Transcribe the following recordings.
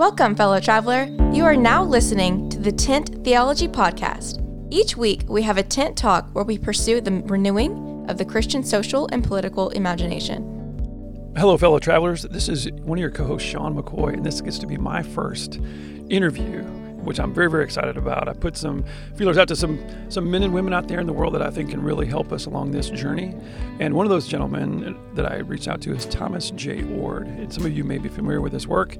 Welcome, fellow traveler. You are now listening to the Tent Theology Podcast. Each week, we have a tent talk where we pursue the renewing of the Christian social and political imagination. Hello, fellow travelers. This is one of your co hosts, Sean McCoy, and this gets to be my first interview which I'm very, very excited about. I put some feelers out to some some men and women out there in the world that I think can really help us along this journey. And one of those gentlemen that I reached out to is Thomas Jay Oord. And some of you may be familiar with his work.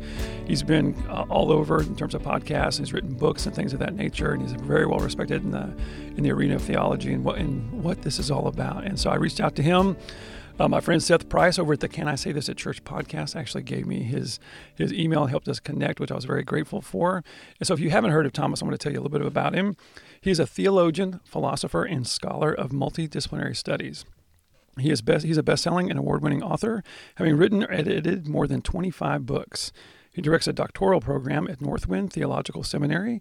He's been uh, all over in terms of podcasts. He's written books and things of that nature, and he's very well respected in the in the arena of theology and what and what this is all about. And so I reached out to him. Uh, my friend Seth Price over at the Can I Say This at Church podcast actually gave me his his email helped us connect, which I was very grateful for. And so, if you haven't heard of Thomas, I'm going to tell you a little bit about him. He's a theologian, philosopher, and scholar of multidisciplinary studies. He is best, he's a best-selling and award-winning author, having written or edited more than 25 books. He directs a doctoral program at Northwind Theological Seminary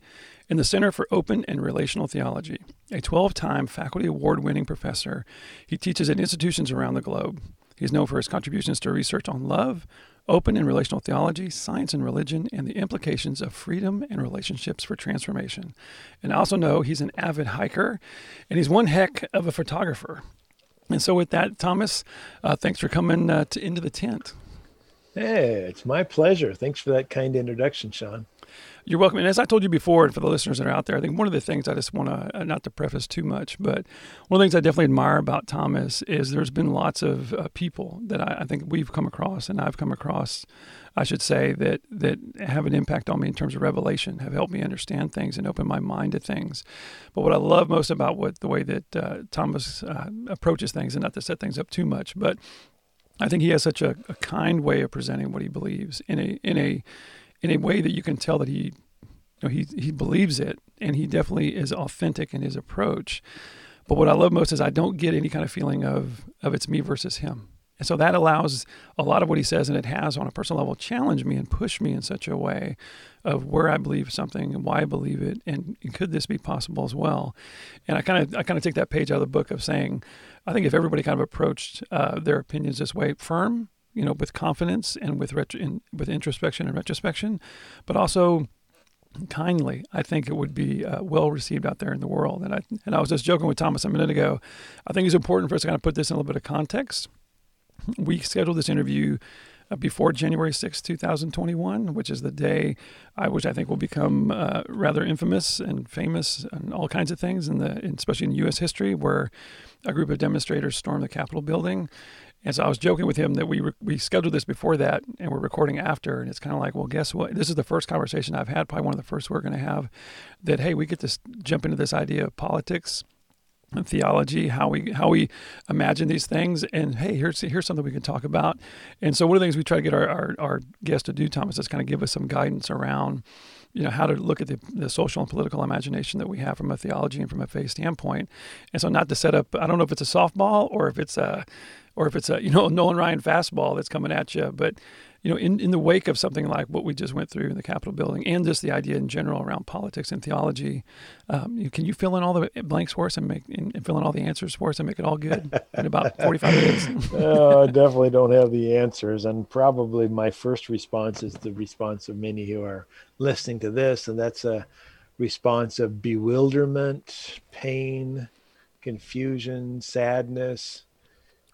in the Center for Open and Relational Theology. A 12 time faculty award winning professor, he teaches at institutions around the globe. He's known for his contributions to research on love, open and relational theology, science and religion, and the implications of freedom and relationships for transformation. And I also know he's an avid hiker, and he's one heck of a photographer. And so, with that, Thomas, uh, thanks for coming uh, to into the tent. Hey, it's my pleasure. Thanks for that kind introduction, Sean. You're welcome. And as I told you before, and for the listeners that are out there, I think one of the things I just want to, uh, not to preface too much, but one of the things I definitely admire about Thomas is there's been lots of uh, people that I, I, think we've come across and I've come across, I should say, that, that have an impact on me in terms of revelation, have helped me understand things and open my mind to things. But what I love most about what the way that uh, Thomas uh, approaches things, and not to set things up too much, but I think he has such a, a kind way of presenting what he believes in a in a in a way that you can tell that he you know, he he believes it and he definitely is authentic in his approach. But what I love most is I don't get any kind of feeling of of it's me versus him. And so that allows a lot of what he says, and it has on a personal level, challenge me and push me in such a way of where I believe something and why I believe it, and, and could this be possible as well? And I kind of I kind of take that page out of the book of saying, I think if everybody kind of approached uh, their opinions this way, firm, you know, with confidence and with retro, in, with introspection and retrospection, but also kindly, I think it would be uh, well received out there in the world. And I and I was just joking with Thomas a minute ago. I think it's important for us to kind of put this in a little bit of context we scheduled this interview uh, before January 6, 2021, which is the day I, which I think will become uh, rather infamous and famous and all kinds of things, in the, especially in U.S. history, where a group of demonstrators stormed the Capitol building. And so I was joking with him that we re- we scheduled this before that, and we're recording after. And it's kind of like, well, guess what? This is the first conversation I've had, probably one of the first we're going to have. That hey, we get to jump into this idea of politics and theology, how we how we imagine these things, and hey, here's here's something we can talk about. And so one of the things we try to get our our, our guests to do, Thomas, is kind of give us some guidance around, you know, how to look at the, the social and political imagination that we have from a theology and from a faith standpoint. And so not to set up, I don't know if it's a softball or if it's a or if it's a you know Nolan Ryan fastball that's coming at you, but you know, in, in the wake of something like what we just went through in the Capitol building and just the idea in general around politics and theology, um, you, can you fill in all the blanks for us and make and, and, fill in all the answers for us and make it all good in about 45 minutes? oh, I definitely don't have the answers. And probably my first response is the response of many who are listening to this. And that's a response of bewilderment, pain, confusion, sadness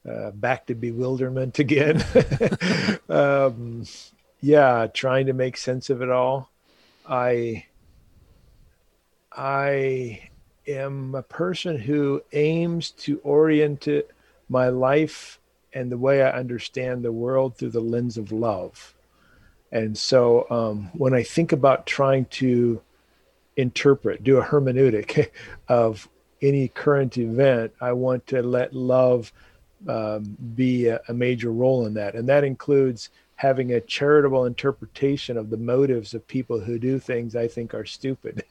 uh, back to bewilderment again. um, yeah, trying to make sense of it all. I I am a person who aims to orient my life and the way I understand the world through the lens of love. And so um, when I think about trying to interpret, do a hermeneutic of any current event, I want to let love um, be a, a, major role in that. And that includes having a charitable interpretation of the motives of people who do things I think are stupid.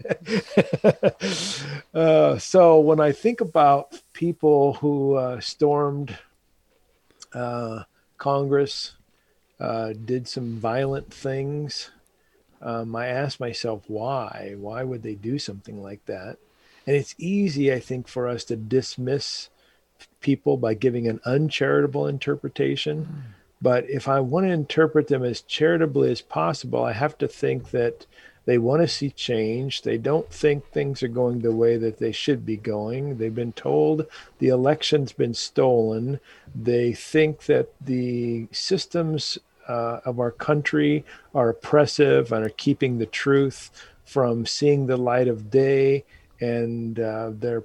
uh, so when I think about people who uh, stormed uh, Congress, uh, did some violent things, um, I ask myself why? Why would they do something like that? And it's easy, I think, for us to dismiss people by giving an uncharitable interpretation. But if I want to interpret them as charitably as possible, I have to think that they want to see change. They don't think things are going the way that they should be going. They've been told the election's been stolen. They think that the systems uh, of our country are oppressive and are keeping the truth from seeing the light of day. And uh, they're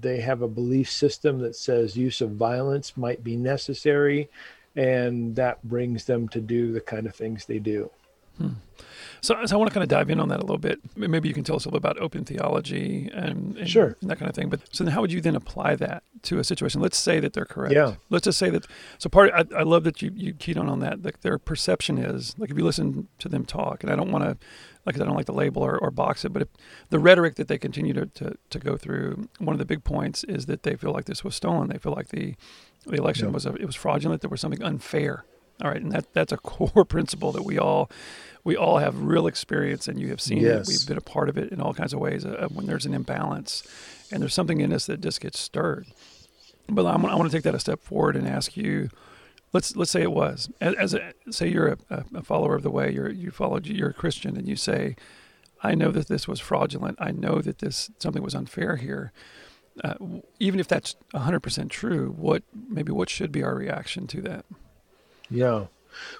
they have a belief system that says use of violence might be necessary, and that brings them to do the kind of things they do. Hmm. So, so, I want to kind of dive in on that a little bit. Maybe you can tell us a little about open theology and, and, sure. and that kind of thing. But so then how would you then apply that to a situation? Let's say that they're correct. Yeah. Let's just say that. So part, I, I love that you, you keyed on on that. Like their perception is like if you listen to them talk, and I don't want to, like I don't like to label or, or box it, but if, the rhetoric that they continue to, to, to go through, one of the big points is that they feel like this was stolen. They feel like the the election yeah. was a, it was fraudulent. There was something unfair. All right, and that that's a core principle that we all we all have real experience, and you have seen yes. it. We've been a part of it in all kinds of ways. Uh, when there's an imbalance, and there's something in us that just gets stirred. But I'm, I want to take that a step forward and ask you. Let's let's say it was as, as a, say you're a, a, follower of the way. You're you followed you're a Christian, and you say, I know that this was fraudulent. I know that this something was unfair here. Uh, even if that's 100% true, what maybe what should be our reaction to that? Yeah.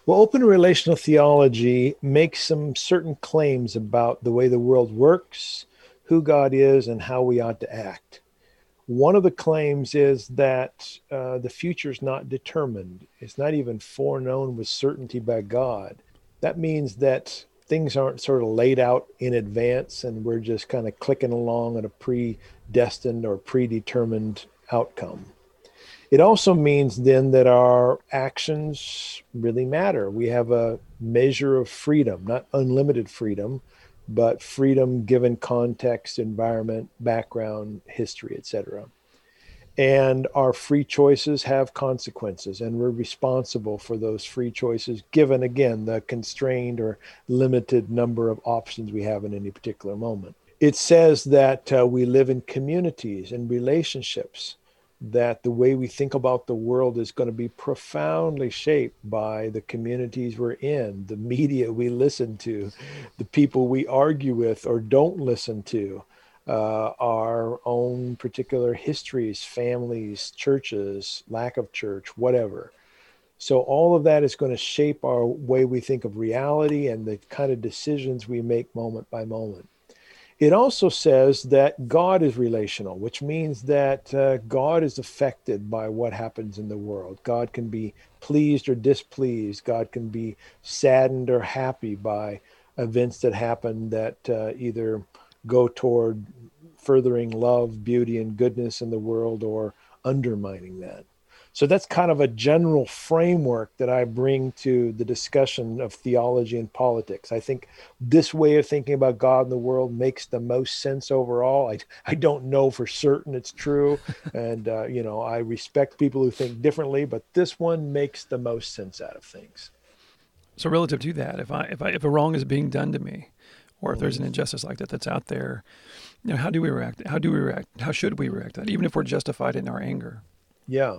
Well, open relational theology makes some certain claims about the way the world works, who God is, and how we ought to act. One of the claims is that uh, the future is not determined, it's not even foreknown with certainty by God. That means that things aren't sort of laid out in advance and we're just kind of clicking along at a predestined or predetermined outcome. It also means then that our actions really matter. We have a measure of freedom, not unlimited freedom, but freedom given context, environment, background, history, etc. And our free choices have consequences, and we're responsible for those free choices, given again the constrained or limited number of options we have in any particular moment. It says that uh, we live in communities and relationships that the way we think about the world is going to be profoundly shaped by the communities we're in, the media we listen to, the people we argue with or don't listen to, uh, our own particular histories, families, churches, lack of church, whatever. So, all of that is going to shape our way we think of reality and the kind of decisions we make moment by moment. It also says that God is relational, which means that uh, God is affected by what happens in the world. God can be pleased or displeased. God can be saddened or happy by events that happen that uh, either go toward furthering love, beauty, and goodness in the world or undermining that. So that's kind of a general framework that I bring to the discussion of theology and politics. I think this way of thinking about God and the world makes the most sense overall. I, I don't know for certain it's true. and, uh, you know, I respect people who think differently, but this one makes the most sense out of things. So relative to that, if I, if I, if a wrong is being done to me, or if there's an injustice like that that's out there, you know, how do we react? How do we react? How should we react? That even if we're justified in our anger? Yeah.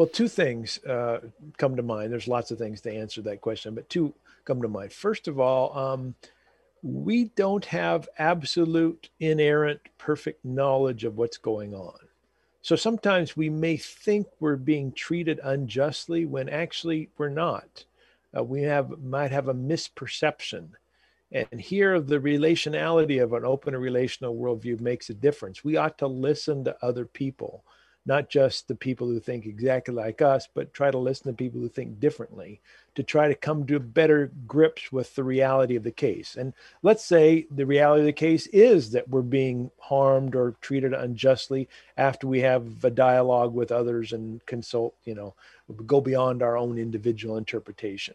Well, two things uh, come to mind. There's lots of things to answer that question, but two come to mind. First of all, um, we don't have absolute, inerrant, perfect knowledge of what's going on. So sometimes we may think we're being treated unjustly when actually we're not. Uh, we have might have a misperception. And here, the relationality of an open and relational worldview makes a difference. We ought to listen to other people not just the people who think exactly like us, but try to listen to people who think differently to try to come to better grips with the reality of the case. And let's say the reality of the case is that we're being harmed or treated unjustly after we have a dialogue with others and consult, you know, go beyond our own individual interpretation.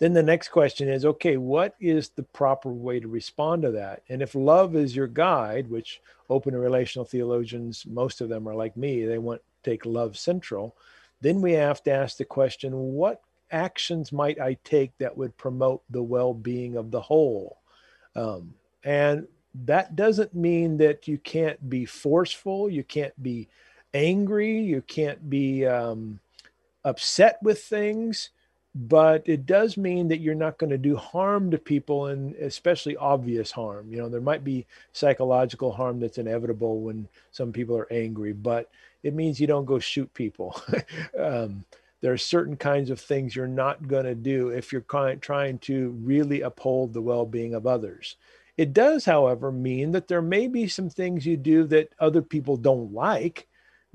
Then the next question is okay, what is the proper way to respond to that? And if love is your guide, which open relational theologians, most of them are like me, they want to take love central, then we have to ask the question what actions might I take that would promote the well being of the whole? Um, and that doesn't mean that you can't be forceful, you can't be angry, you can't be um, upset with things but it does mean that you're not going to do harm to people and especially obvious harm. You know there might be psychological harm that's inevitable when some people are angry but it means you don't go shoot people. Um, there are certain kinds of things you're not going to do if you're trying to really uphold the well-being of others. It does however mean that there may be some things you do that other people don't like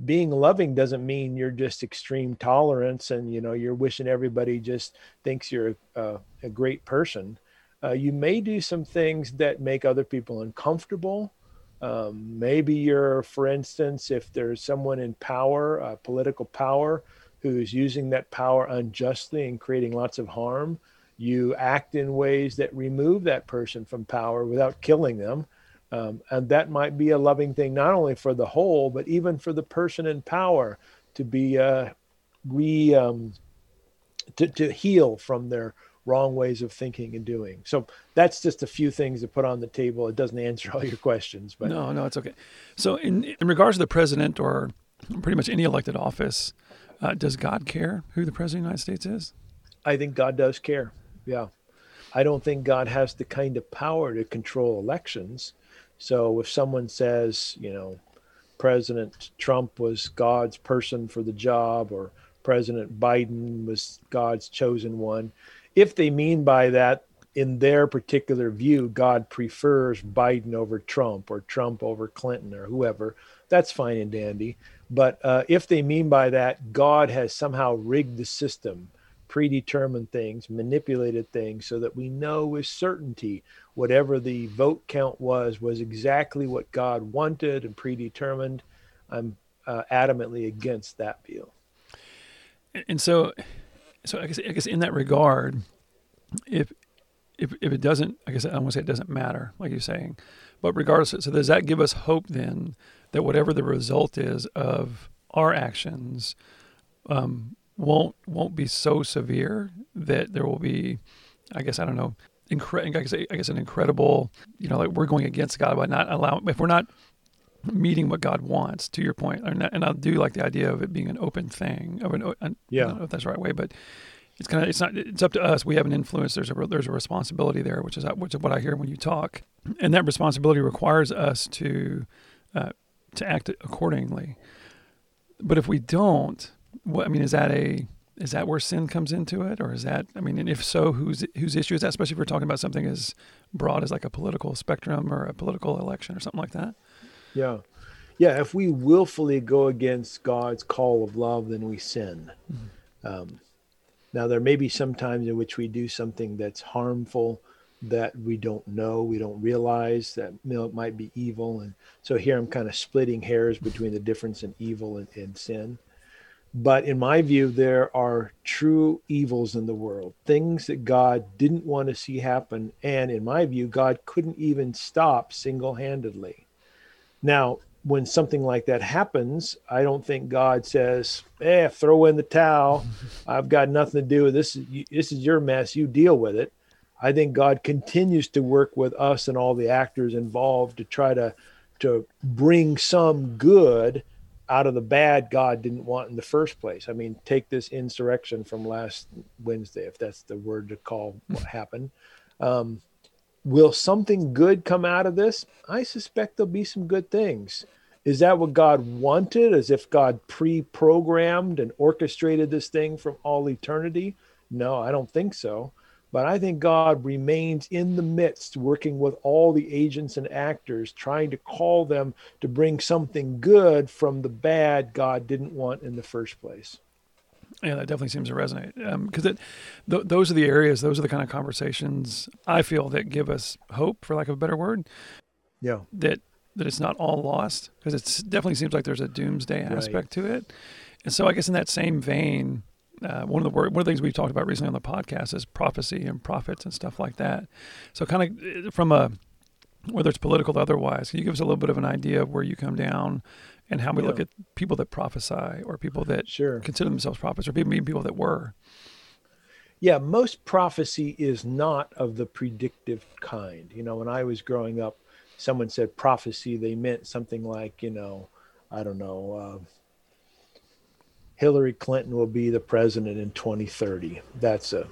being loving doesn't mean you're just extreme tolerance and you know you're wishing everybody just thinks you're a, a great person. Uh, you may do some things that make other people uncomfortable. Um, maybe you're for instance if there's someone in power uh, political power who's using that power unjustly and creating lots of harm you act in ways that remove that person from power without killing them um, and that might be a loving thing, not only for the whole, but even for the person in power to be uh, re um, to, to heal from their wrong ways of thinking and doing. So that's just a few things to put on the table. It doesn't answer all your questions, but no, no, it's okay. So in in regards to the president or pretty much any elected office, uh, does God care who the president of the United States is? I think God does care. Yeah. I don't think God has the kind of power to control elections. So if someone says, you know, President Trump was God's person for the job or President Biden was God's chosen one, if they mean by that, in their particular view, God prefers Biden over Trump or Trump over Clinton or whoever, that's fine and dandy. But uh, if they mean by that, God has somehow rigged the system, predetermined things, manipulated things so that we know with certainty whatever the vote count was was exactly what God wanted and predetermined. I'm uh, adamantly against that view. And so, so I guess I guess in that regard, if if if it doesn't, I guess I want to say it doesn't matter, like you're saying, but regardless, so does that give us hope then that whatever the result is of our actions, um, won't won't be so severe that there will be, I guess I don't know, incredible. I guess, I guess an incredible, you know, like we're going against God by not allowing if we're not meeting what God wants. To your point, and, and I do like the idea of it being an open thing. Of an, an yeah, I don't know if that's the right way, but it's kind of it's not it's up to us. We have an influence. There's a there's a responsibility there, which is which is what I hear when you talk, and that responsibility requires us to uh, to act accordingly. But if we don't, what I mean is that a is that where sin comes into it, or is that? I mean, and if so, whose whose issue is that? Especially if we're talking about something as broad as like a political spectrum or a political election or something like that. Yeah, yeah. If we willfully go against God's call of love, then we sin. Mm-hmm. Um, now, there may be some times in which we do something that's harmful that we don't know, we don't realize that you know, it might be evil, and so here I'm kind of splitting hairs between the difference in evil and, and sin. But in my view, there are true evils in the world, things that God didn't want to see happen. And in my view, God couldn't even stop single handedly. Now, when something like that happens, I don't think God says, "Eh, throw in the towel. I've got nothing to do with this. This is your mess. You deal with it." I think God continues to work with us and all the actors involved to try to to bring some good out of the bad God didn't want in the first place. I mean, take this insurrection from last Wednesday, if that's the word to call what happened. Um, will something good come out of this? I suspect there'll be some good things. Is that what God wanted? As if God pre programmed and orchestrated this thing from all eternity? No, I don't think so. But I think God remains in the midst, working with all the agents and actors, trying to call them to bring something good from the bad God didn't want in the first place. Yeah, that definitely seems to resonate because um, th- those are the areas, those are the kind of conversations I feel that give us hope, for lack of a better word. Yeah, that that it's not all lost because it definitely seems like there's a doomsday aspect right. to it. And so, I guess in that same vein, uh, one of the word, one of the things we've talked about recently on the podcast is prophecy and prophets and stuff like that. So, kind of uh, from a whether it's political or otherwise, can you give us a little bit of an idea of where you come down and how we yeah. look at people that prophesy or people that sure. consider themselves prophets or people, people that were? Yeah, most prophecy is not of the predictive kind. You know, when I was growing up, someone said prophecy, they meant something like, you know, I don't know, uh, Hillary Clinton will be the president in 2030. That's a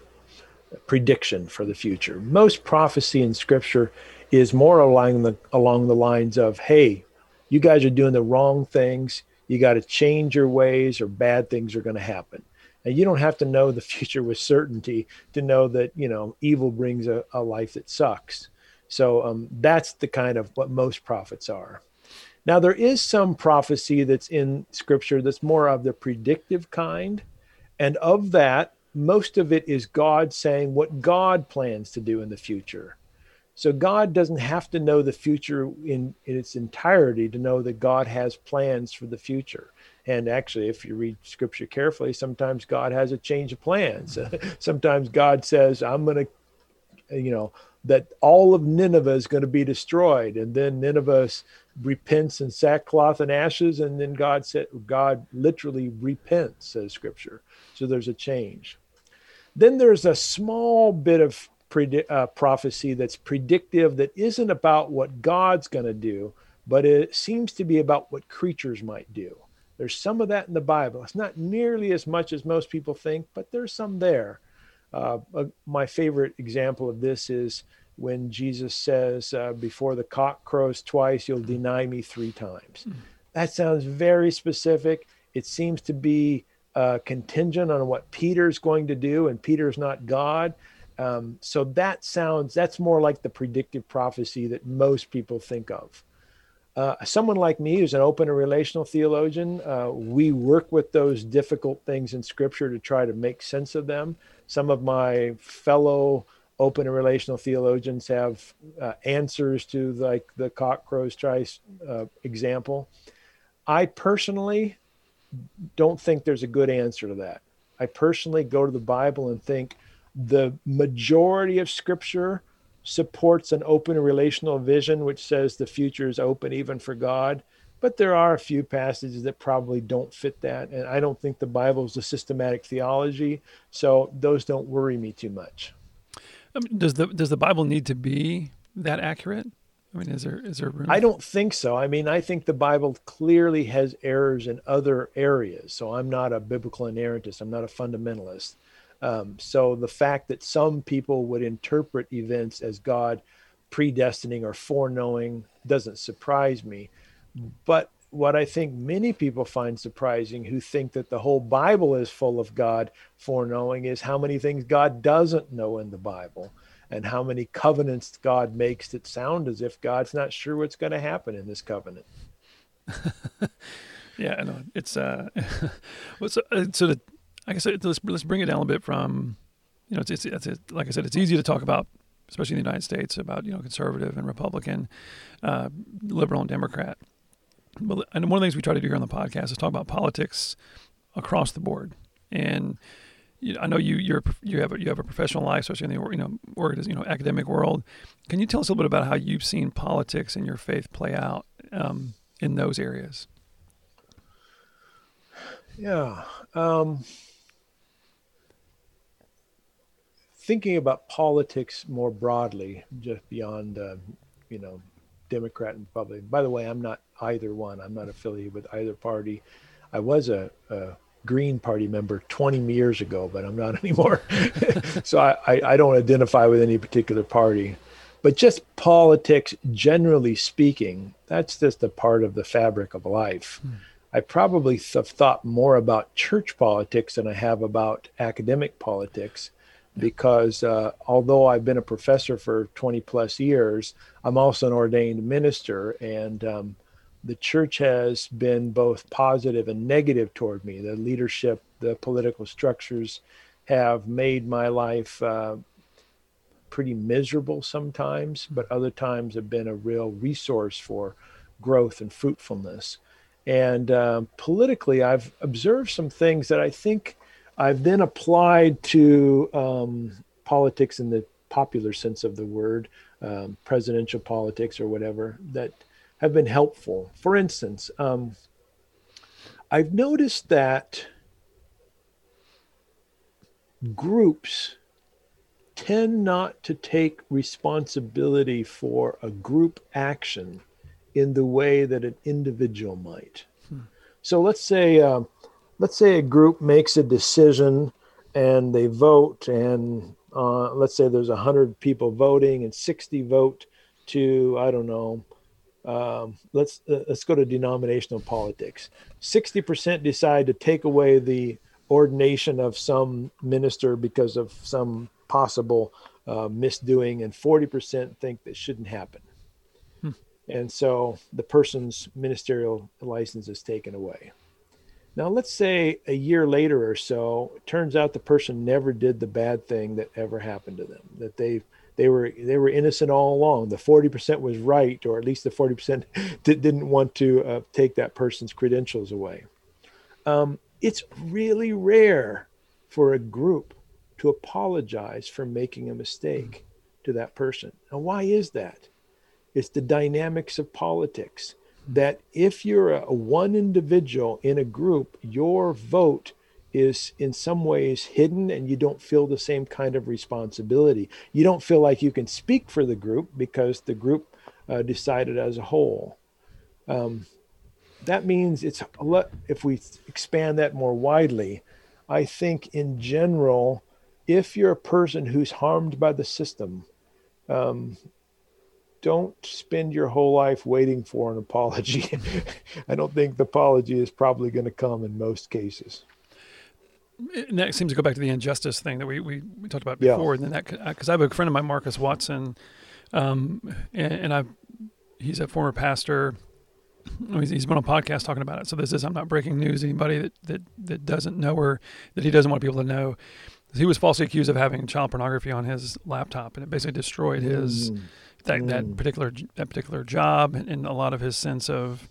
prediction for the future. Most prophecy in scripture is more along the along the lines of, "Hey, you guys are doing the wrong things. You got to change your ways or bad things are going to happen." And you don't have to know the future with certainty to know that, you know, evil brings a, a life that sucks. So um, that's the kind of what most prophets are. Now, there is some prophecy that's in scripture that's more of the predictive kind. And of that, most of it is God saying what God plans to do in the future. So God doesn't have to know the future in, in its entirety to know that God has plans for the future. And actually, if you read scripture carefully, sometimes God has a change of plans. sometimes God says, I'm going to, you know, that all of Nineveh is going to be destroyed. And then Nineveh repents in sackcloth and ashes. And then God said, God literally repents, says scripture. So there's a change. Then there's a small bit of predi- uh, prophecy that's predictive that isn't about what God's going to do, but it seems to be about what creatures might do. There's some of that in the Bible. It's not nearly as much as most people think, but there's some there. Uh, uh, my favorite example of this is when Jesus says, uh, Before the cock crows twice, you'll deny me three times. Mm. That sounds very specific. It seems to be uh, contingent on what Peter's going to do, and Peter's not God. Um, so that sounds, that's more like the predictive prophecy that most people think of. Uh, someone like me who's an open and relational theologian, uh, we work with those difficult things in scripture to try to make sense of them. Some of my fellow open and relational theologians have uh, answers to like the cock crows twice uh, example. I personally don't think there's a good answer to that. I personally go to the Bible and think the majority of scripture supports an open relational vision, which says the future is open even for God. But there are a few passages that probably don't fit that. And I don't think the Bible is a systematic theology. So those don't worry me too much. I mean, does the does the Bible need to be that accurate? I mean, is there is there room? I don't think so. I mean, I think the Bible clearly has errors in other areas. So I'm not a biblical inerrantist. I'm not a fundamentalist. Um, so the fact that some people would interpret events as God predestining or foreknowing doesn't surprise me. But what I think many people find surprising who think that the whole Bible is full of God foreknowing is how many things God doesn't know in the Bible and how many covenants God makes that sound as if God's not sure what's going to happen in this covenant. yeah, I know. It's uh, so, uh, so the, I guess let's let's bring it down a bit from, you know, it's, it's, it's, it's, like I said, it's easy to talk about, especially in the United States, about you know conservative and Republican, uh, liberal and Democrat. But and one of the things we try to do here on the podcast is talk about politics across the board. And you know, I know you you're you have a, you have a professional life, especially in the you know you know academic world. Can you tell us a little bit about how you've seen politics and your faith play out um, in those areas? Yeah. Um, thinking about politics more broadly, just beyond, uh, you know, Democrat and Republican. By the way, I'm not either one. I'm not affiliated with either party. I was a, a Green Party member 20 years ago, but I'm not anymore. so I, I, I, don't identify with any particular party. But just politics, generally speaking, that's just a part of the fabric of life. Hmm. I probably have thought more about church politics than I have about academic politics because uh, although I've been a professor for 20 plus years, I'm also an ordained minister. And um, the church has been both positive and negative toward me. The leadership, the political structures have made my life uh, pretty miserable sometimes, but other times have been a real resource for growth and fruitfulness. And uh, politically, I've observed some things that I think I've then applied to um, politics in the popular sense of the word, um, presidential politics or whatever, that have been helpful. For instance, um, I've noticed that groups tend not to take responsibility for a group action in the way that an individual might. Hmm. So let's say, um, let's say a group makes a decision and they vote and uh, let's say there's 100 people voting and 60 vote to i don't know um, let's uh, let's go to denominational politics. 60% decide to take away the ordination of some minister because of some possible uh, misdoing and 40% think that shouldn't happen. Hmm. and so the person's ministerial license is taken away now, let's say a year later or so, it turns out the person never did the bad thing that ever happened to them. That they they were they were innocent all along. The forty percent was right, or at least the forty percent didn't want to uh, take that person's credentials away. Um, it's really rare for a group to apologize for making a mistake to that person. Now, why is that? It's the dynamics of politics that if you're a, one individual in a group, your vote is in some ways hidden and you don't feel the same kind of responsibility. You don't feel like you can speak for the group because the group uh, decided as a whole. Um, that means it's a lot, if we expand that more widely, I think in general, if you're a person who's harmed by the system, um, don't spend your whole life waiting for an apology. I don't think the apology is probably going to come in most cases. And that seems to go back to the injustice thing that we, we, we talked about before. Yeah. And then that, because I have a friend of mine, Marcus Watson, um, and, and I, he's a former pastor. He's been on a podcast talking about it. So this is, I'm not breaking news. Anybody that, that, that doesn't know or that he doesn't want people to know, he was falsely accused of having child pornography on his laptop and it basically destroyed his, mm that, mm. that particular that particular job and, and, a lot of his sense of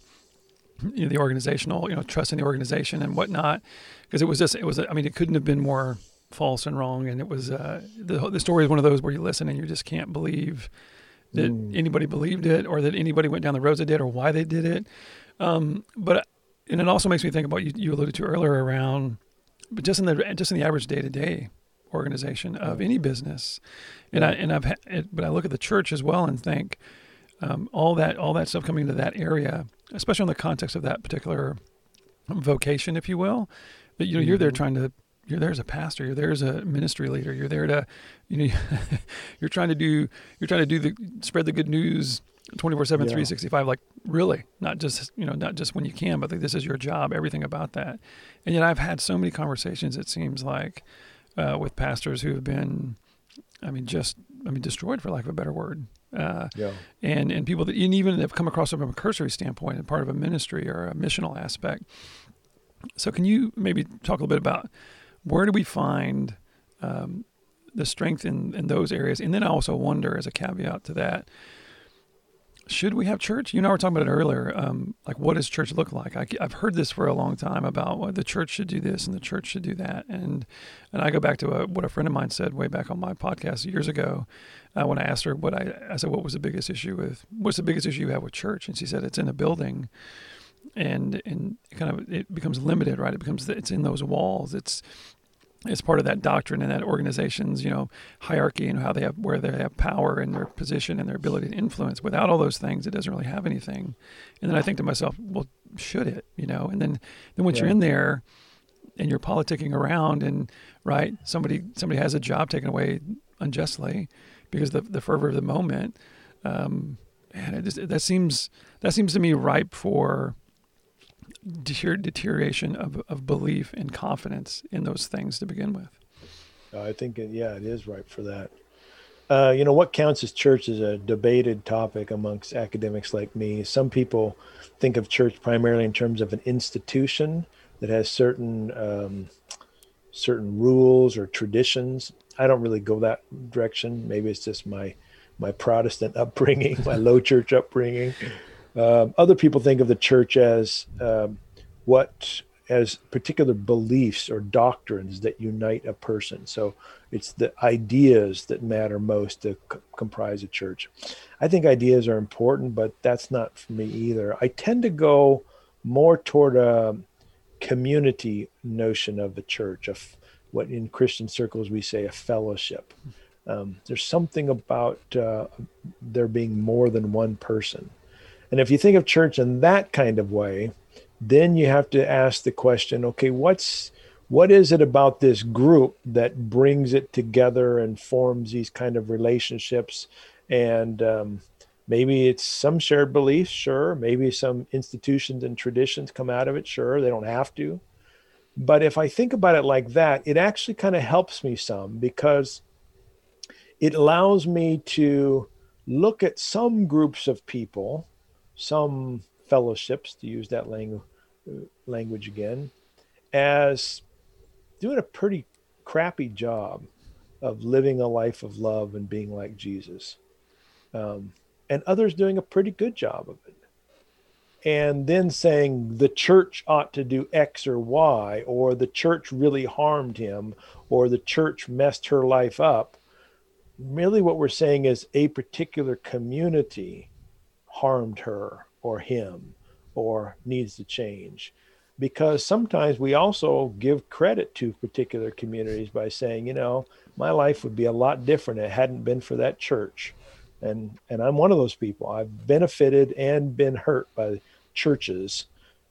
you know, the organizational, you know, trust in the organization and whatnot, because it was just it was I mean it couldn't have been more false and wrong, and it was uh, the the story is one of those where you listen and you just can't believe that mm. anybody believed it or that anybody went down the roads they did or why they did it. Um, but and it also makes me think about you, you alluded to earlier around, but just in the just in the average day to day organization of any business. And I and I've had, but I look at the church as well and think um, all that all that stuff coming into that area, especially in the context of that particular vocation, if you will, that you know you're there mm-hmm. trying to you're there as a pastor, you're there as a ministry leader, you're there to you know you're trying to do you're trying to do the spread the good news 24 7 365 like really not just you know not just when you can but like this is your job everything about that and yet i've had so many conversations it seems like uh, with pastors who have been, I mean, just I mean, destroyed for lack of a better word. Uh, yeah. And and people that and even have come across from a cursory standpoint and part of a ministry or a missional aspect. So can you maybe talk a little bit about where do we find um, the strength in, in those areas? And then I also wonder, as a caveat to that, should we have church? You and I were talking about it earlier. Um, like, what does church look like? I, have heard this for a long time about well, the church should do this and the church should do that. And and I go back to a, what a friend of mine said way back on my podcast years ago uh, when I asked her what I, I said, what was the biggest issue with what's the biggest issue you have with church? And she said it's in a building, and and kind of it becomes limited, right? It becomes it's in those walls. It's as part of that doctrine and that organization's you know hierarchy and how they have where they have power and their position and their ability to influence. Without all those things it doesn't really have anything. And then i think to myself well should it you know? And then then once yeah. you're in there and you're politicking around and right somebody somebody has a job taken away unjustly because the the fervor of the moment um and it just, that seems that seems to me ripe for deterioration of, of belief and confidence in those things to begin with. I think, yeah, it is right for that. Uh, you know, what counts as church is a debated topic amongst academics like me. Some people think of church primarily in terms of an institution that has certain um, certain rules or traditions. I don't really go that direction. Maybe it's just my my Protestant upbringing, my low church upbringing. Um, other people think of the church as um, what as particular beliefs or doctrines that unite a person. So it's the ideas that matter most to c- comprise a church. I think ideas are important, but that's not for me either. I tend to go more toward a community notion of the church, of what in Christian circles we say a fellowship. Um, there's something about uh, there being more than one person and if you think of church in that kind of way, then you have to ask the question okay what's what is it about this group that brings it together and forms these kind of relationships? And um, maybe it's some shared beliefs sure. Maybe some institutions and traditions come out of it sure. They don't have to. But if i think about it like that it actually kind of helps me some because it allows me to look at some groups of people some fellowships to use that language language again as doing a pretty crappy job of living a life of love and being like Jesus. Um, and others doing a pretty good job of it. And then saying the church ought to do X or Y, or the church really harmed him, or the church messed her life up. Really, what we're saying is a particular community harmed her or him or needs to change because sometimes we also give credit to particular communities by saying, you know, my life would be a lot different if it hadn't been for that church. And and I'm one of those people. I've benefited and been hurt by churches.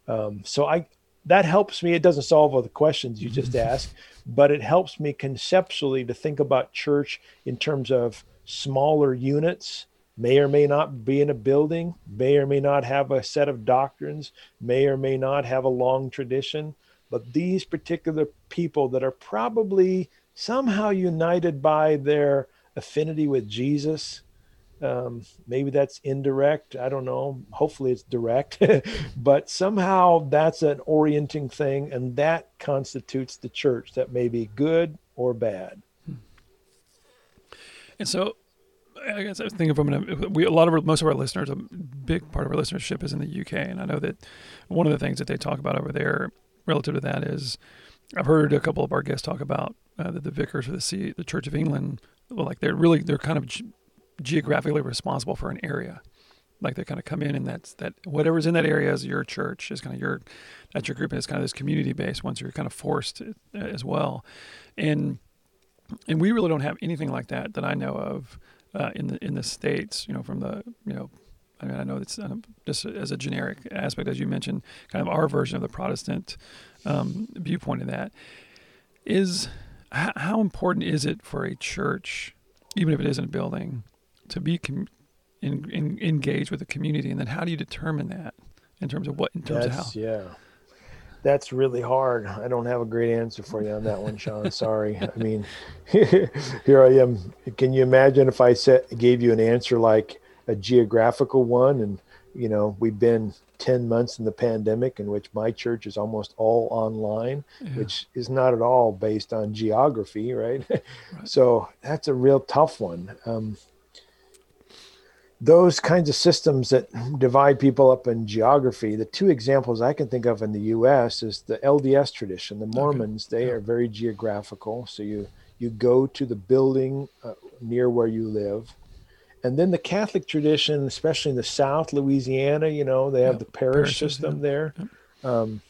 Um, so I that helps me. It doesn't solve all the questions you just asked, but it helps me conceptually to think about church in terms of smaller units may or may not be in a building, may or may not have a set of doctrines, may or may not have a long tradition. But these particular people that are probably somehow united by their affinity with Jesus, um, maybe that's indirect. I don't know. Hopefully it's direct, but somehow that's an orienting thing, and that constitutes the church that may be good or bad. And so, I guess I was thinking from an, we a lot of our, most of our listeners, a big part of our listenership is in the UK, and I know that one of the things that they talk about over there relative to that is I've heard a couple of our guests talk about uh, that the vicars of the sea, the Church of England, like they're really they're kind of ge- geographically responsible for an area, like they kind of come in and that's that whatever's in that area is your church is kind of your that's your group and it's kind of this community based once you're kind of forced uh, as well, and and we really don't have anything like that that I know of uh, in the in the states. You know, from the you know, I mean, I know it's uh, just as a generic aspect, as you mentioned, kind of our version of the Protestant um, viewpoint of that is h- how important is it for a church, even if it isn't a building, to be com- in, in, engaged with the community, and then how do you determine that in terms of what in terms That's, of how? Yeah that's really hard. I don't have a great answer for you on that one, Sean. Sorry. I mean, here I am. Can you imagine if I set, gave you an answer like a geographical one, and you know, we've been ten months in the pandemic, in which my church is almost all online, yeah. which is not at all based on geography, right? right? So that's a real tough one. Um, those kinds of systems that divide people up in geography the two examples i can think of in the us is the lds tradition. The mormons okay. they yeah. are very geographical. So you you go to the building uh, near where you live. And then the catholic tradition especially in the south louisiana you know they have the parish, parish system yeah. there um,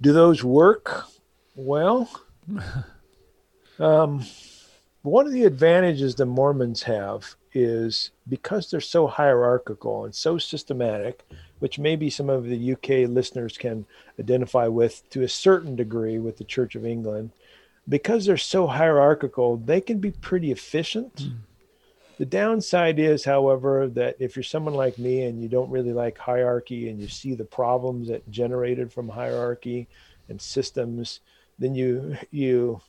do those work? Well um, one of the advantages the mormons have is because they're so hierarchical and so systematic, which maybe some of the UK listeners can identify with to a certain degree with the Church of England, because they're so hierarchical, they can be pretty efficient. Mm. The downside is, however, that if you're someone like me and you don't really like hierarchy and you see the problems that generated from hierarchy and systems, then you you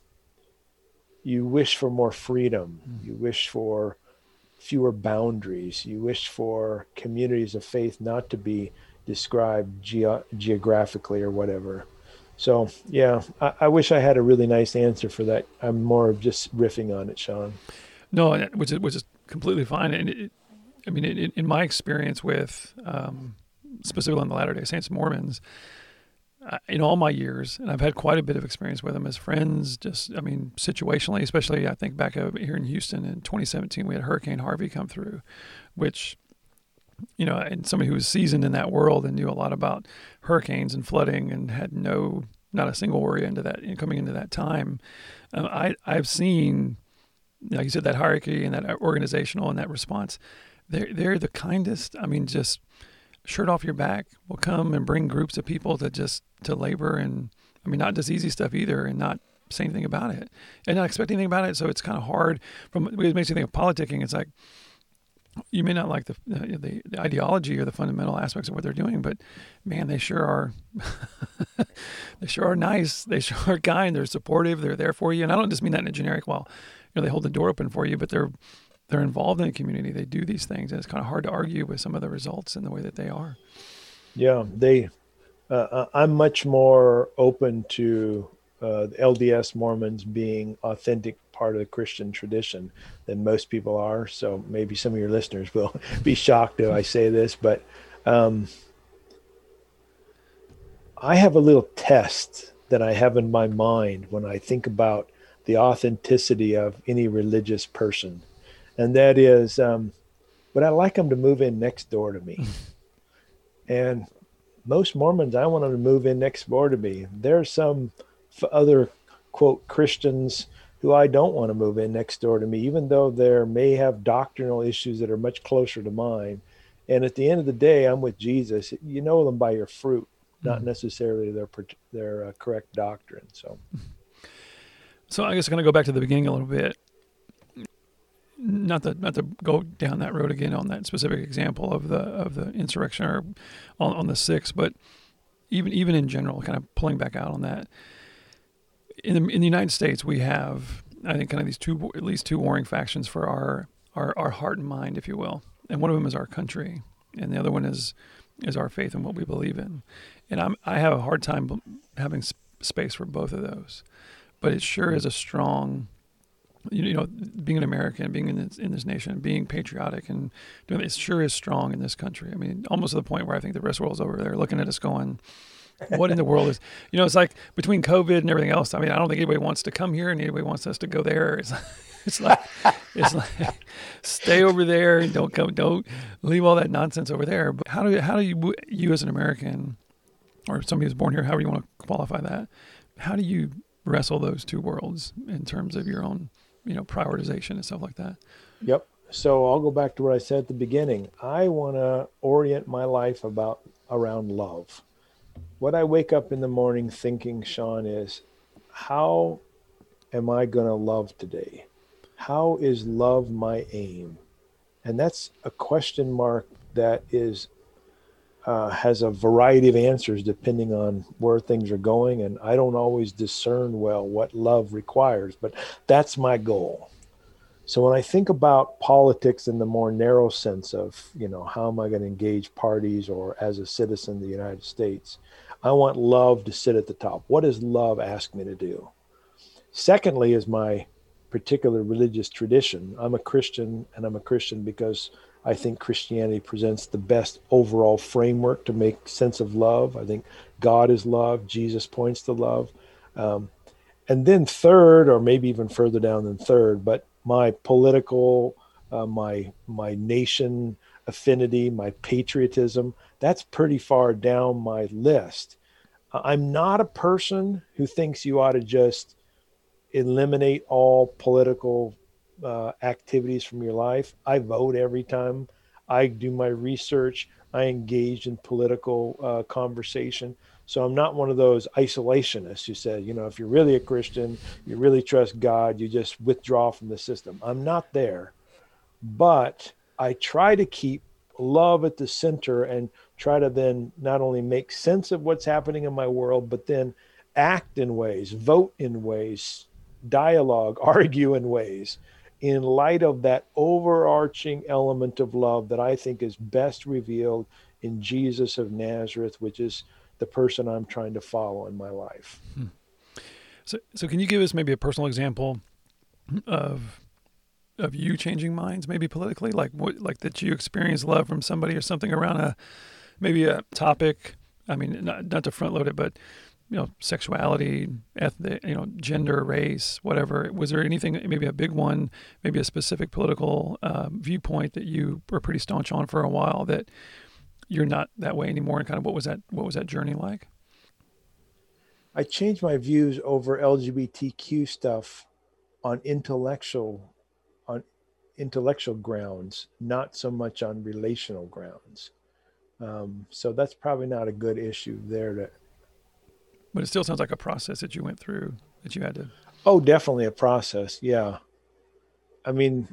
you wish for more freedom. Mm. You wish for fewer boundaries. You wish for communities of faith not to be described ge- geographically or whatever. So yeah, I, I, wish I had a really nice answer for that. I'm more of just riffing on it, Sean. No, which is which is completely fine. And it, I mean, it, in my experience with um, specifically on the Latter Day Saints Mormons, in all my years, and I've had quite a bit of experience with them as friends. Just, I mean, situationally, especially I think back here in Houston in 2017, we had Hurricane Harvey come through, which, you know, and somebody who was seasoned in that world and knew a lot about hurricanes and flooding and had no, not a single worry into that coming into that time. Um, I I've seen, like you said, that hierarchy and that organizational and that response. They're they're the kindest. I mean, just shirt off your back will come and bring groups of people to just to labor and I mean not just easy stuff either and not say anything about it and not expect anything about it. So it's kind of hard from it makes you think of politicking. It's like you may not like the, the, the ideology or the fundamental aspects of what they're doing, but man, they sure are. they sure are nice. They sure are kind. They're supportive. They're there for you. And I don't just mean that in a generic. Well, you know, they hold the door open for you, but they're they're involved in the community. They do these things, and it's kind of hard to argue with some of the results and the way that they are. Yeah, they. Uh, uh I'm much more open to uh, LDS Mormons being authentic part of the Christian tradition than most people are. So maybe some of your listeners will be shocked if I say this, but um, I have a little test that I have in my mind when I think about the authenticity of any religious person, and that is, um, would I like them to move in next door to me? and most Mormons, I want them to move in next door to me. There's some other quote Christians who I don't want to move in next door to me, even though they may have doctrinal issues that are much closer to mine. And at the end of the day, I'm with Jesus. You know them by your fruit, not mm-hmm. necessarily their their uh, correct doctrine. So, so I guess I'm going to go back to the beginning a little bit. Not to not to go down that road again on that specific example of the of the insurrection or on, on the six, but even even in general, kind of pulling back out on that in the, in the United States, we have I think kind of these two at least two warring factions for our our our heart and mind, if you will. And one of them is our country, and the other one is is our faith and what we believe in. And I'm I have a hard time having space for both of those, but it sure is a strong. You know, being an American, being in this, in this nation, being patriotic, and doing it sure is strong in this country. I mean, almost to the point where I think the rest of the world's over there looking at us going, what in the world is you know it's like between covid and everything else i mean i don't think anybody wants to come here and anybody wants us to go there it's, it's like it's like stay over there and don't come don't leave all that nonsense over there but how do how do you you as an american or somebody who's born here however you want to qualify that how do you wrestle those two worlds in terms of your own you know prioritization and stuff like that yep so i'll go back to what i said at the beginning i want to orient my life about around love what I wake up in the morning thinking, Sean, is how am I going to love today? How is love my aim? And that's a question mark that is uh, has a variety of answers depending on where things are going. And I don't always discern well what love requires, but that's my goal. So when I think about politics in the more narrow sense of, you know, how am I going to engage parties or as a citizen of the United States, I want love to sit at the top. What does love ask me to do? Secondly, is my particular religious tradition. I'm a Christian, and I'm a Christian because I think Christianity presents the best overall framework to make sense of love. I think God is love, Jesus points to love. Um, and then, third, or maybe even further down than third, but my political, uh, my my nation affinity, my patriotism, that's pretty far down my list. I'm not a person who thinks you ought to just eliminate all political uh, activities from your life. I vote every time I do my research. I engage in political uh, conversation. So I'm not one of those isolationists who said, you know, if you're really a Christian, you really trust God, you just withdraw from the system. I'm not there. But I try to keep love at the center and try to then not only make sense of what's happening in my world, but then act in ways, vote in ways, dialogue, argue in ways in light of that overarching element of love that I think is best revealed in Jesus of Nazareth, which is the person I'm trying to follow in my life. Hmm. So, so can you give us maybe a personal example of of you changing minds, maybe politically, like what, like that you experience love from somebody or something around a maybe a topic. I mean, not not to front load it, but you know, sexuality, ethnic, you know, gender, race, whatever. Was there anything, maybe a big one, maybe a specific political uh, viewpoint that you were pretty staunch on for a while that you're not that way anymore? And kind of what was that? What was that journey like? I changed my views over LGBTQ stuff on intellectual on intellectual grounds, not so much on relational grounds. Um, so that's probably not a good issue there to but it still sounds like a process that you went through that you had to. Oh, definitely a process. Yeah. I mean,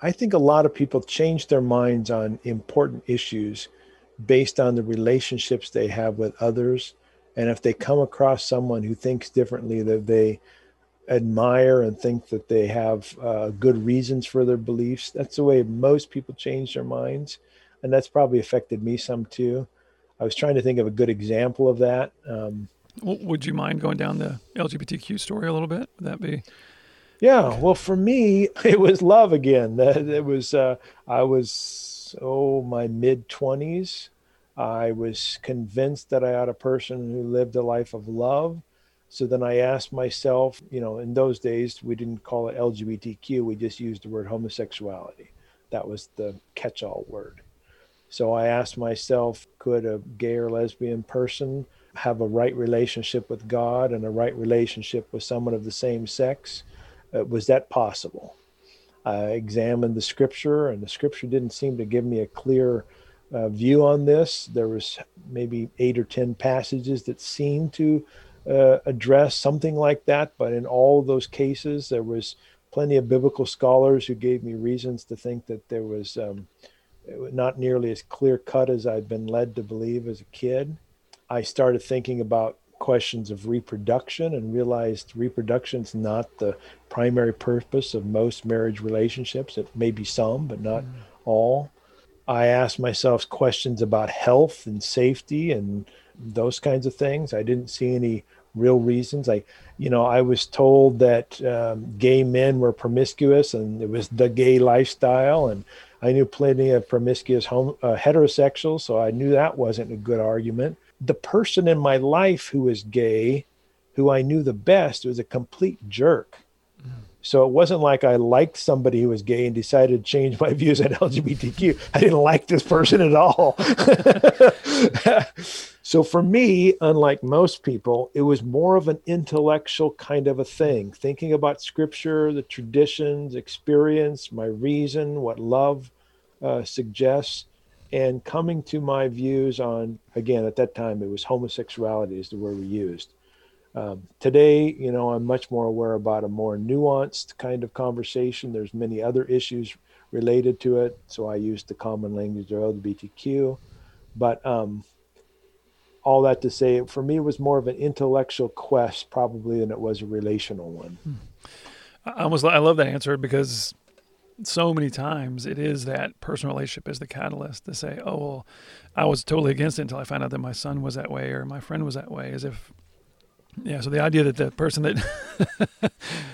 I think a lot of people change their minds on important issues based on the relationships they have with others. And if they come across someone who thinks differently, that they admire and think that they have uh, good reasons for their beliefs, that's the way most people change their minds. And that's probably affected me some too. I was trying to think of a good example of that. Um, would you mind going down the LGBTQ story a little bit? Would that be? Yeah. Well, for me, it was love again. It was. Uh, I was oh my mid twenties. I was convinced that I had a person who lived a life of love. So then I asked myself, you know, in those days we didn't call it LGBTQ. We just used the word homosexuality. That was the catch-all word. So I asked myself, could a gay or lesbian person have a right relationship with God and a right relationship with someone of the same sex? Uh, was that possible? I examined the scripture, and the scripture didn't seem to give me a clear uh, view on this. There was maybe eight or ten passages that seemed to uh, address something like that, but in all those cases, there was plenty of biblical scholars who gave me reasons to think that there was um, not nearly as clear cut as I'd been led to believe as a kid. I started thinking about questions of reproduction and realized reproduction is not the primary purpose of most marriage relationships. It may be some, but not mm. all. I asked myself questions about health and safety and those kinds of things. I didn't see any real reasons. I, you know, I was told that um, gay men were promiscuous and it was the gay lifestyle, and I knew plenty of promiscuous home, uh, heterosexuals, so I knew that wasn't a good argument. The person in my life who was gay, who I knew the best, was a complete jerk. Mm. So it wasn't like I liked somebody who was gay and decided to change my views on LGBTQ. I didn't like this person at all. So for me, unlike most people, it was more of an intellectual kind of a thing, thinking about scripture, the traditions, experience, my reason, what love uh, suggests, and coming to my views on, again, at that time, it was homosexuality is the word we used. Um, today, you know, I'm much more aware about a more nuanced kind of conversation. There's many other issues related to it. So I use the common language of LGBTQ. But um, all that to say, for me, it was more of an intellectual quest probably than it was a relational one. Hmm. I almost I love that answer because so many times it is that personal relationship is the catalyst to say, oh, well, I was totally against it until I found out that my son was that way or my friend was that way, as if, yeah. So the idea that the person that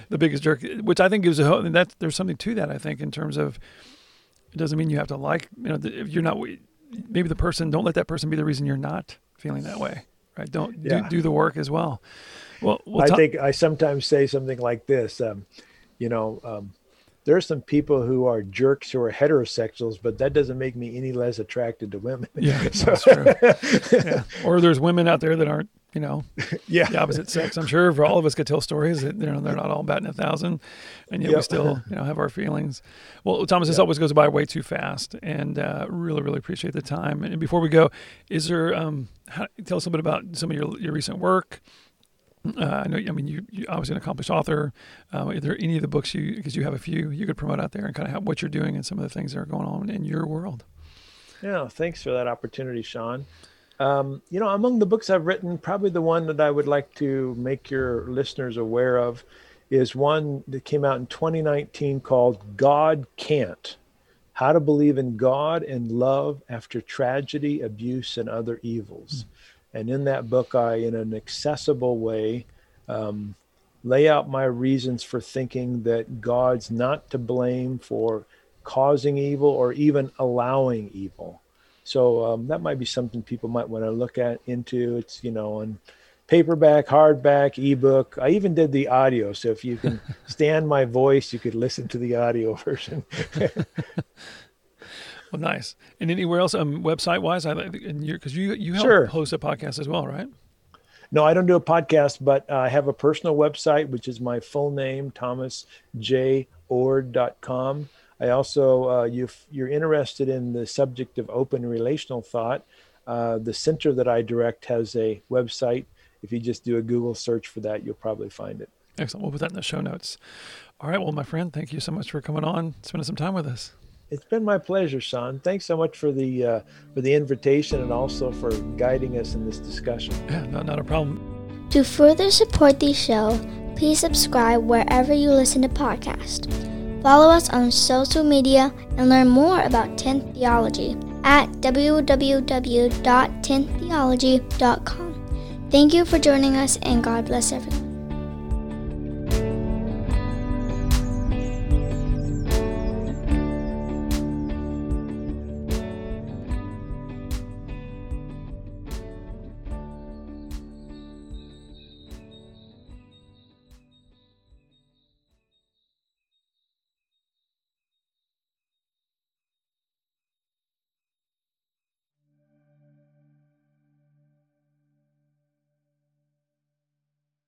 the biggest jerk, which I think gives a that there's something to that. I think in terms of it doesn't mean you have to like you know if you're not maybe the person don't let that person be the reason you're not feeling that way, right? Don't yeah. do, do the work as well. Well, well I think I sometimes say something like this. Um, you know, um, there are some people who are jerks who are heterosexuals, but that doesn't make me any less attracted to women. Yeah, so. that's true. yeah. Or there's women out there that aren't, you know, yeah. the opposite sex. I'm sure for all of us could tell stories that you know they're not all batting a thousand, and yet yep. we still you know have our feelings. Well, Thomas, this yep. always goes by way too fast, and uh, really really appreciate the time. And before we go, is there um, how, tell us a little bit about some of your your recent work? Uh, I know. I mean, you, you obviously an accomplished author. Uh, are there any of the books you because you have a few you could promote out there and kind of have what you're doing and some of the things that are going on in your world? Yeah, thanks for that opportunity, Sean. Um, you know, among the books I've written, probably the one that I would like to make your listeners aware of is one that came out in 2019 called God Can't How to Believe in God and Love After Tragedy, Abuse, and Other Evils. Mm-hmm. And in that book, I, in an accessible way, um, lay out my reasons for thinking that God's not to blame for causing evil or even allowing evil. So um, that might be something people might want to look at into. It's you know on paperback, hardback, ebook. I even did the audio. So if you can stand my voice, you could listen to the audio version. Well, nice. And anywhere else, um, website wise, I and you because you you help sure. host a podcast as well, right? No, I don't do a podcast, but I have a personal website, which is my full name, thomasjayoord.com. I also, uh, if you're interested in the subject of open relational thought, uh, the center that I direct has a website. If you just do a Google search for that, you'll probably find it. Excellent. We'll put that in the show notes. All right. Well, my friend, thank you so much for coming on, spending some time with us. It's been my pleasure, Sean. Thanks so much for the uh, for the invitation and also for guiding us in this discussion. Yeah, not, not a problem. To further support the show, please subscribe wherever you listen to podcasts. Follow us on social media and learn more about 10th Theology at www.10ththeology.com. Thank you for joining us and God bless everyone.